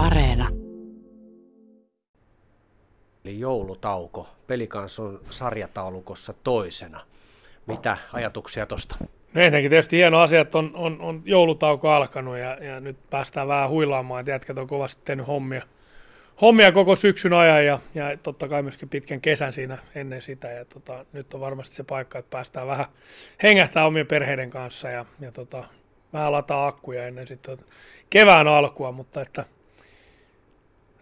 Areena. Eli joulutauko. Pelikans on sarjataulukossa toisena. Mitä ajatuksia tuosta? No ennenkin tietysti hieno asia, että on, on, on joulutauko alkanut ja, ja, nyt päästään vähän huilaamaan, että jätkät on kovasti tehnyt hommia, hommia koko syksyn ajan ja, ja totta kai myöskin pitkän kesän siinä ennen sitä. Ja tota, nyt on varmasti se paikka, että päästään vähän hengähtää omien perheiden kanssa ja, ja tota, vähän lataa akkuja ennen sitten kevään alkua, mutta että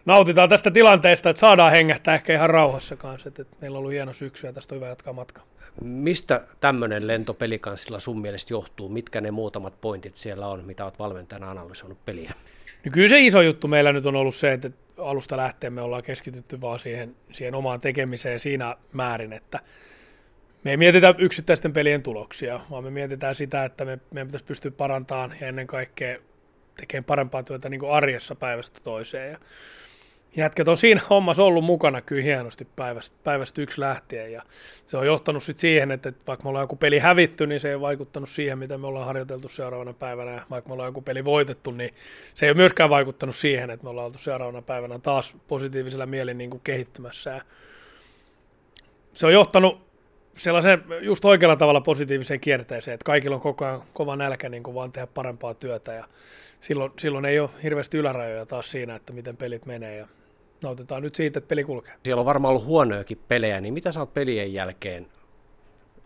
nautitaan tästä tilanteesta, että saadaan hengähtää ehkä ihan rauhassa kanssa, että, että meillä on ollut hieno syksy ja tästä on hyvä jatkaa matkaa. Mistä tämmöinen lento pelikanssilla sun mielestä johtuu? Mitkä ne muutamat pointit siellä on, mitä olet valmentajana analysoinut peliä? No kyllä se iso juttu meillä nyt on ollut se, että alusta lähtien me ollaan keskitytty vaan siihen, siihen omaan tekemiseen siinä määrin, että me ei mietitä yksittäisten pelien tuloksia, vaan me mietitään sitä, että me, meidän pitäisi pystyä parantamaan ja ennen kaikkea tekemään parempaa työtä niin kuin arjessa päivästä toiseen. Ja jätket on siinä hommassa ollut mukana kyllä hienosti päivästä, päivästä yksi lähtien ja se on johtanut sitten siihen, että vaikka me ollaan joku peli hävitty, niin se ei vaikuttanut siihen, mitä me ollaan harjoiteltu seuraavana päivänä. Ja vaikka me ollaan joku peli voitettu, niin se ei ole myöskään vaikuttanut siihen, että me ollaan oltu seuraavana päivänä taas positiivisella mielin niin kuin kehittymässä. Ja se on johtanut sellaisen just oikealla tavalla positiiviseen kierteeseen, että kaikilla on koko ajan kova nälkä niin kuin vaan tehdä parempaa työtä ja silloin, silloin ei ole hirveästi ylärajoja taas siinä, että miten pelit menee ja nautitaan nyt siitä, että peli kulkee. Siellä on varmaan ollut huonojakin pelejä, niin mitä sä oot pelien jälkeen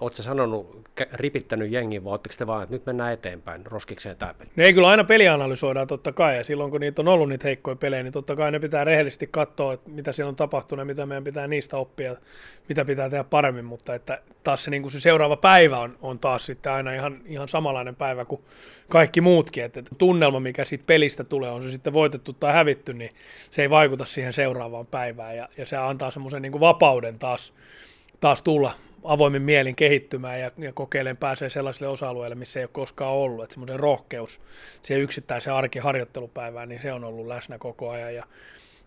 Oletko sanonut, ripittänyt jengin, vai oletteko te vaan, että nyt mennään eteenpäin, roskikseen tämä peli? Ne ei kyllä aina peli analysoidaan totta kai, ja silloin kun niitä on ollut niitä heikkoja pelejä, niin totta kai ne pitää rehellisesti katsoa, että mitä siellä on tapahtunut ja mitä meidän pitää niistä oppia, mitä pitää tehdä paremmin, mutta että taas se, niin se seuraava päivä on, on taas sitten aina ihan, ihan samanlainen päivä kuin kaikki muutkin, että tunnelma, mikä siitä pelistä tulee, on se sitten voitettu tai hävitty, niin se ei vaikuta siihen seuraavaan päivään, ja, ja se antaa semmoisen niin vapauden taas, taas tulla, avoimin mielin kehittymään ja, ja kokeilemaan pääsee sellaisille osa-alueille, missä ei ole koskaan ollut. Että semmoinen rohkeus siihen yksittäiseen arkiharjoittelupäivään, niin se on ollut läsnä koko ajan. Ja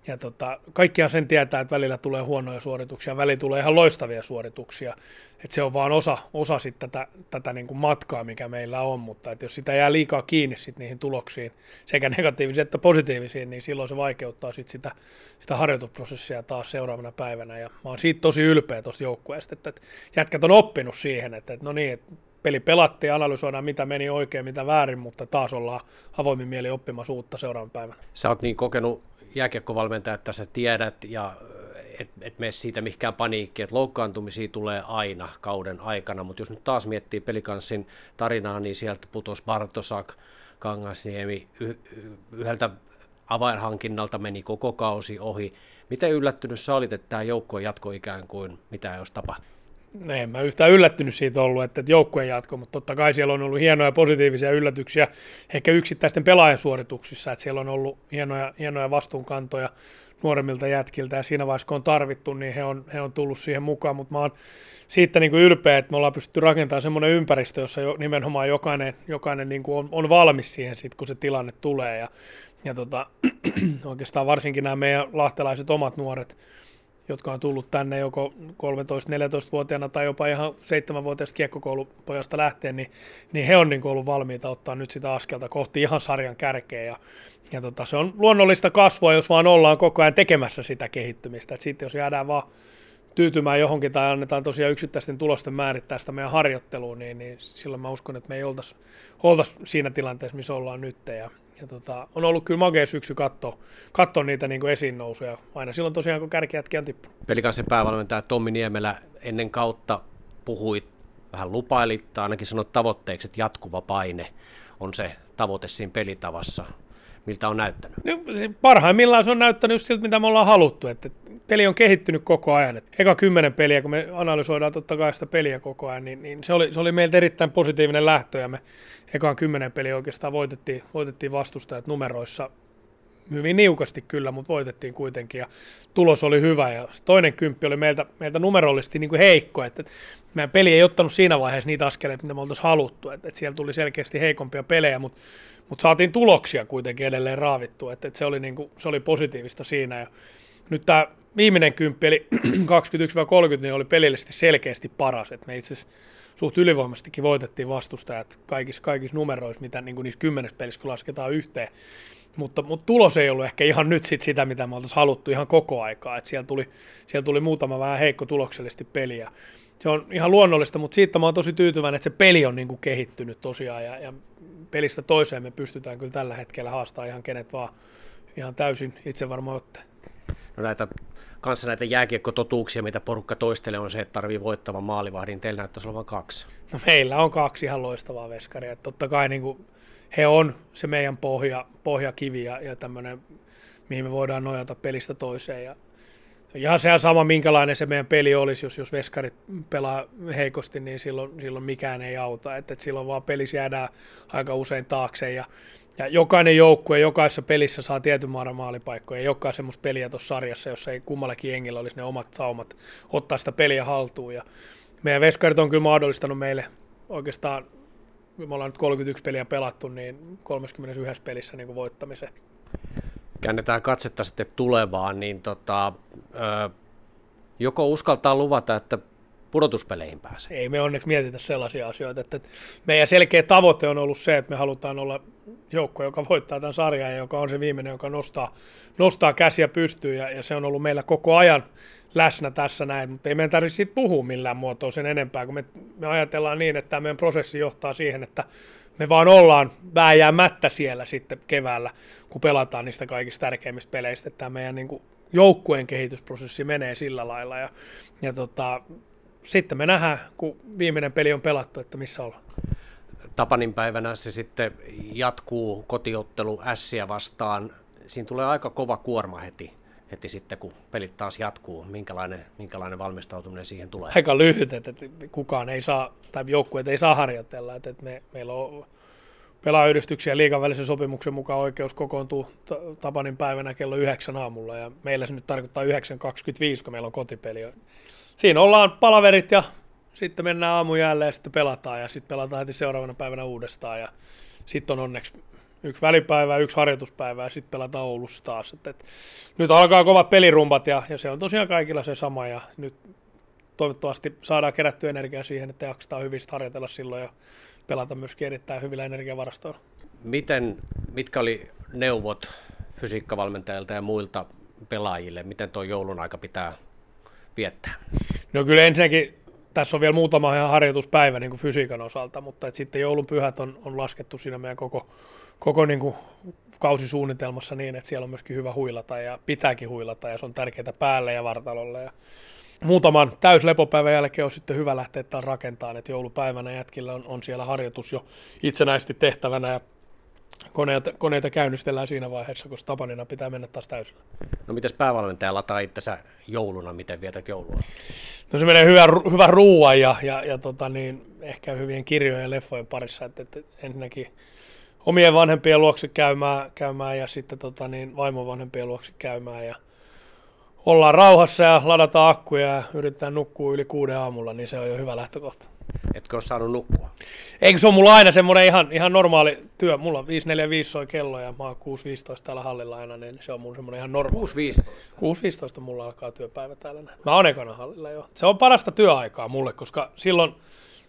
ja tota, kaikkiaan sen tietää, että välillä tulee huonoja suorituksia, välillä tulee ihan loistavia suorituksia. Että se on vaan osa, osa sit tätä, tätä niin kuin matkaa, mikä meillä on, mutta että jos sitä jää liikaa kiinni sit niihin tuloksiin, sekä negatiivisiin että positiivisiin, niin silloin se vaikeuttaa sit sitä, sitä harjoitusprosessia taas seuraavana päivänä. Ja mä oon siitä tosi ylpeä tuosta joukkueesta, että, että jätkät on oppinut siihen, että, että no niin, että peli pelattiin, analysoidaan mitä meni oikein, mitä väärin, mutta taas ollaan avoimin mieli oppimassa uutta seuraavan päivän. Sä oot niin kokenut jääkiekkovalmentaja, että sä tiedät ja et, et mene siitä mihinkään paniikki, että loukkaantumisia tulee aina kauden aikana, mutta jos nyt taas miettii pelikanssin tarinaa, niin sieltä putosi Bartosak, Kangasniemi, y- yhdeltä avainhankinnalta meni koko kausi ohi. Miten yllättynyt sä olit, että tämä joukko jatko ikään kuin mitä ei olisi tapahtunut? No en mä yhtään yllättynyt siitä ollut, että joukkueen jatko, mutta totta kai siellä on ollut hienoja positiivisia yllätyksiä, ehkä yksittäisten pelaajien suorituksissa, että siellä on ollut hienoja, hienoja vastuunkantoja nuoremmilta jätkiltä, ja siinä vaiheessa kun on tarvittu, niin he on, he on tullut siihen mukaan, mutta mä oon siitä niin kuin ylpeä, että me ollaan pystytty rakentamaan semmoinen ympäristö, jossa jo, nimenomaan jokainen, jokainen niin kuin on, on valmis siihen, sit, kun se tilanne tulee, ja, ja tota, oikeastaan varsinkin nämä meidän lahtelaiset omat nuoret, jotka on tullut tänne joko 13-14-vuotiaana tai jopa ihan 7-vuotiaasta kiekkokoulupojasta lähtien, niin, niin he on niin ollut valmiita ottaa nyt sitä askelta kohti ihan sarjan kärkeä. Ja, ja tota, se on luonnollista kasvua, jos vaan ollaan koko ajan tekemässä sitä kehittymistä. Et sitten jos jäädään vaan tyytymään johonkin tai annetaan tosiaan yksittäisten tulosten määrittää sitä meidän harjoitteluun, niin, niin silloin mä uskon, että me ei oltaisi oltais siinä tilanteessa, missä ollaan nyt. Ja, ja tota, on ollut kyllä magea syksy katsoa, katsoa niitä niin esiin nousuja. Aina silloin tosiaan, kun kärkijätkin on tippunut. Pelikanssin päävalmentaja Tommi Niemelä ennen kautta puhui vähän lupailit, tai ainakin sanoit tavoitteeksi, että jatkuva paine on se tavoite siinä pelitavassa. Miltä on näyttänyt? No, parhaimmillaan se on näyttänyt siltä, mitä me ollaan haluttu. Että peli on kehittynyt koko ajan. Et eka kymmenen peliä, kun me analysoidaan totta kai sitä peliä koko ajan, niin, niin se, oli, se oli meiltä erittäin positiivinen lähtö, ja me ekaan kymmenen peliä oikeastaan voitettiin, voitettiin vastustajat numeroissa hyvin niukasti kyllä, mutta voitettiin kuitenkin ja tulos oli hyvä ja toinen kymppi oli meiltä, meiltä numerollisesti niin kuin heikko, että meidän peli ei ottanut siinä vaiheessa niitä askeleita, mitä me oltaisiin haluttu, että, että siellä tuli selkeästi heikompia pelejä, mutta, mutta saatiin tuloksia kuitenkin edelleen raavittua, että, että se, oli niin kuin, se oli positiivista siinä ja nyt tämä viimeinen kymppi, eli 21-30, niin oli pelillisesti selkeästi paras, että me itse suht ylivoimastikin voitettiin vastustajat kaikissa, kaikissa numeroissa, mitä niin kuin niissä kymmenes pelissä, kun lasketaan yhteen. Mutta, mutta tulos ei ollut ehkä ihan nyt sit sitä, mitä me oltaisiin haluttu ihan koko aikaa. että siellä, tuli, siellä tuli muutama vähän heikko tuloksellisesti peliä. Se on ihan luonnollista, mutta siitä mä oon tosi tyytyväinen, että se peli on niin kuin kehittynyt tosiaan ja, ja pelistä toiseen me pystytään kyllä tällä hetkellä haastamaan ihan kenet vaan ihan täysin itse varmaan ottaa. No näitä, kanssa näitä jääkiekkototuuksia, mitä porukka toistelee, on se, että tarvii voittavan maalivahdin. Teillä näyttäisi olevan kaksi. No meillä on kaksi ihan loistavaa veskaria. Totta kai niin kuin he on se meidän pohja, pohjakivi ja, ja tämmöinen, mihin me voidaan nojata pelistä toiseen. Ja ihan sehän sama, minkälainen se meidän peli olisi, jos, jos veskarit pelaa heikosti, niin silloin, silloin mikään ei auta. Et, et silloin vaan pelissä jäädään aika usein taakse ja, ja jokainen joukkue jokaisessa pelissä saa tietyn määrän maalipaikkoja. Ei olekaan semmoista peliä tuossa sarjassa, jossa ei kummallakin jengillä olisi ne omat saumat ottaa sitä peliä haltuun. Ja meidän veskarit on kyllä mahdollistanut meille oikeastaan me ollaan nyt 31 peliä pelattu, niin 31 pelissä niin kuin voittamisen. Käännetään katsetta sitten tulevaan, niin tota, joko uskaltaa luvata, että pudotuspeleihin pääsee? Ei me onneksi mietitä sellaisia asioita. Että meidän selkeä tavoite on ollut se, että me halutaan olla joukko, joka voittaa tämän sarjan ja joka on se viimeinen, joka nostaa, nostaa käsiä pystyyn ja, ja se on ollut meillä koko ajan läsnä tässä näin, mutta ei meidän tarvitse siitä puhua millään muotoa sen enempää, kun me, me ajatellaan niin, että tämä meidän prosessi johtaa siihen, että me vaan ollaan vääjäämättä siellä sitten keväällä, kun pelataan niistä kaikista tärkeimmistä peleistä, että tämä meidän niin kuin, joukkueen kehitysprosessi menee sillä lailla ja, ja tota, sitten me nähdään, kun viimeinen peli on pelattu, että missä ollaan. Tapanin päivänä se sitten jatkuu kotiottelu Ässiä vastaan. Siinä tulee aika kova kuorma heti heti sitten, kun pelit taas jatkuu, minkälainen, minkälainen valmistautuminen siihen tulee? Aika lyhyt, että kukaan ei saa, tai joukkueet ei saa harjoitella, että me, meillä on pelaajayhdistyksiä liikan välisen sopimuksen mukaan oikeus kokoontuu Tapanin päivänä kello 9 aamulla, ja meillä se nyt tarkoittaa 9.25, kun meillä on kotipeli. Siinä ollaan palaverit ja sitten mennään aamujälleen ja sitten pelataan, ja sitten pelataan heti seuraavana päivänä uudestaan, ja sitten on onneksi yksi välipäivä, yksi harjoituspäivä ja sitten pelataan Oulussa taas. Et, et, nyt alkaa kovat pelirumpat ja, ja se on tosiaan kaikilla se sama ja nyt toivottavasti saadaan kerättyä energiaa siihen, että jaksetaan hyvin harjoitella silloin ja pelata myöskin erittäin hyvillä energiavarastoilla. Miten, mitkä oli neuvot fysiikkavalmentajilta ja muilta pelaajille, miten tuo joulun aika pitää viettää? No kyllä ensinnäkin tässä on vielä muutama ihan harjoituspäivä niin kuin fysiikan osalta, mutta et sitten joulun pyhät on, on laskettu siinä meidän koko koko niin kuin kausisuunnitelmassa niin, että siellä on myöskin hyvä huilata ja pitääkin huilata ja se on tärkeää päälle ja vartalolle. Ja muutaman täyslepopäivän jälkeen on sitten hyvä lähteä taas rakentamaan, että joulupäivänä jätkillä on, on siellä harjoitus jo itsenäisesti tehtävänä ja koneita, koneita käynnistellään siinä vaiheessa, kun Tapanina pitää mennä taas täysillä. No mitäs päävalmentaja lataa itsensä jouluna, miten vietät joulua? No se menee hyvän, hyvän ruuan ja, ja, ja tota niin, ehkä hyvien kirjojen ja leffojen parissa, että, että ensinnäkin omien vanhempien luokse käymään, käymään ja sitten tota, niin, vaimon vanhempien luokse käymään ja ollaan rauhassa ja ladataan akkuja ja yritetään nukkua yli kuuden aamulla, niin se on jo hyvä lähtökohta. Etkö ole saanut nukkua? Eikö se ole mulla aina semmoinen ihan, ihan normaali työ? Mulla on 545 soi kello ja mä oon 6.15 täällä hallilla aina, niin se on mun semmoinen ihan normaali. 6.15? 6.15 mulla alkaa työpäivä täällä. Mä oon ekana hallilla jo. Se on parasta työaikaa mulle, koska silloin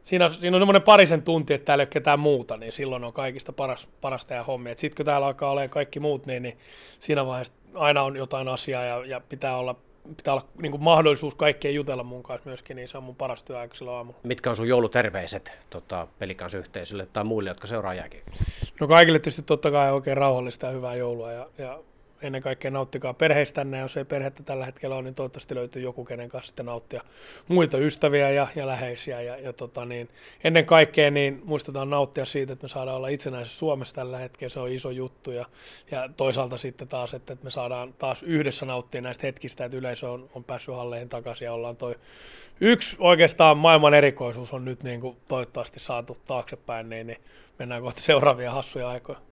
siinä, siinä on semmoinen parisen tunti, että täällä ei ole ketään muuta, niin silloin on kaikista paras, parasta ja hommia. Sitten kun täällä alkaa olemaan kaikki muut, niin, niin siinä vaiheessa aina on jotain asiaa ja, ja pitää olla pitää olla niin kuin mahdollisuus kaikkien jutella mun kanssa myöskin, niin se on mun paras työaika silloin aamulla. Mitkä on sun jouluterveiset tota, pelikansyhteisölle tai muille, jotka seuraa jääkin? No kaikille tietysti totta kai oikein rauhallista ja hyvää joulua ja, ja ennen kaikkea nauttikaa perheistänne, jos ei perhettä tällä hetkellä ole, niin toivottavasti löytyy joku, kenen kanssa sitten nauttia muita ystäviä ja, ja läheisiä. Ja, ja tota niin, ennen kaikkea niin muistetaan nauttia siitä, että me saadaan olla itsenäisessä Suomessa tällä hetkellä, se on iso juttu. Ja, ja toisaalta sitten taas, että, että me saadaan taas yhdessä nauttia näistä hetkistä, että yleisö on, on päässyt halleihin takaisin ja ollaan toi yksi oikeastaan maailman erikoisuus on nyt niin kuin toivottavasti saatu taaksepäin, niin, niin mennään kohti seuraavia hassuja aikoja.